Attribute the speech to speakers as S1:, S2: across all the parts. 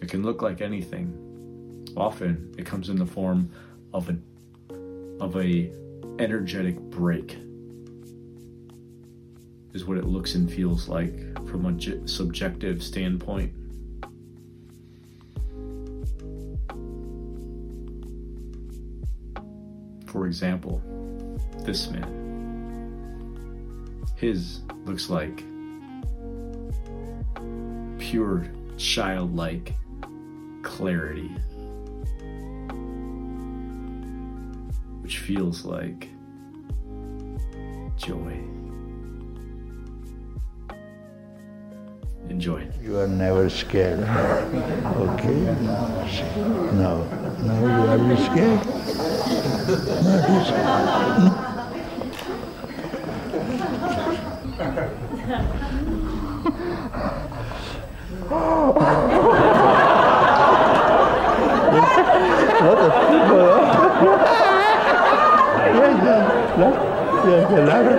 S1: It can look like anything. Often it comes in the form of a of a energetic break is what it looks and feels like from a subjective standpoint. For example, this man. His looks like pure childlike clarity, which feels like joy. Enjoy.
S2: You are never scared. Okay? No. No, you are you scared? Not you scared. What đó giờ giờ lá đó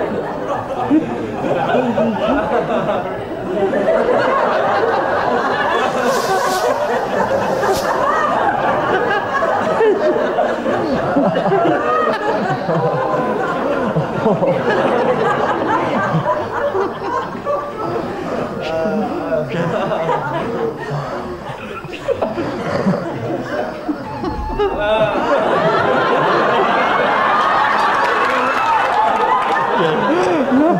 S2: Oh.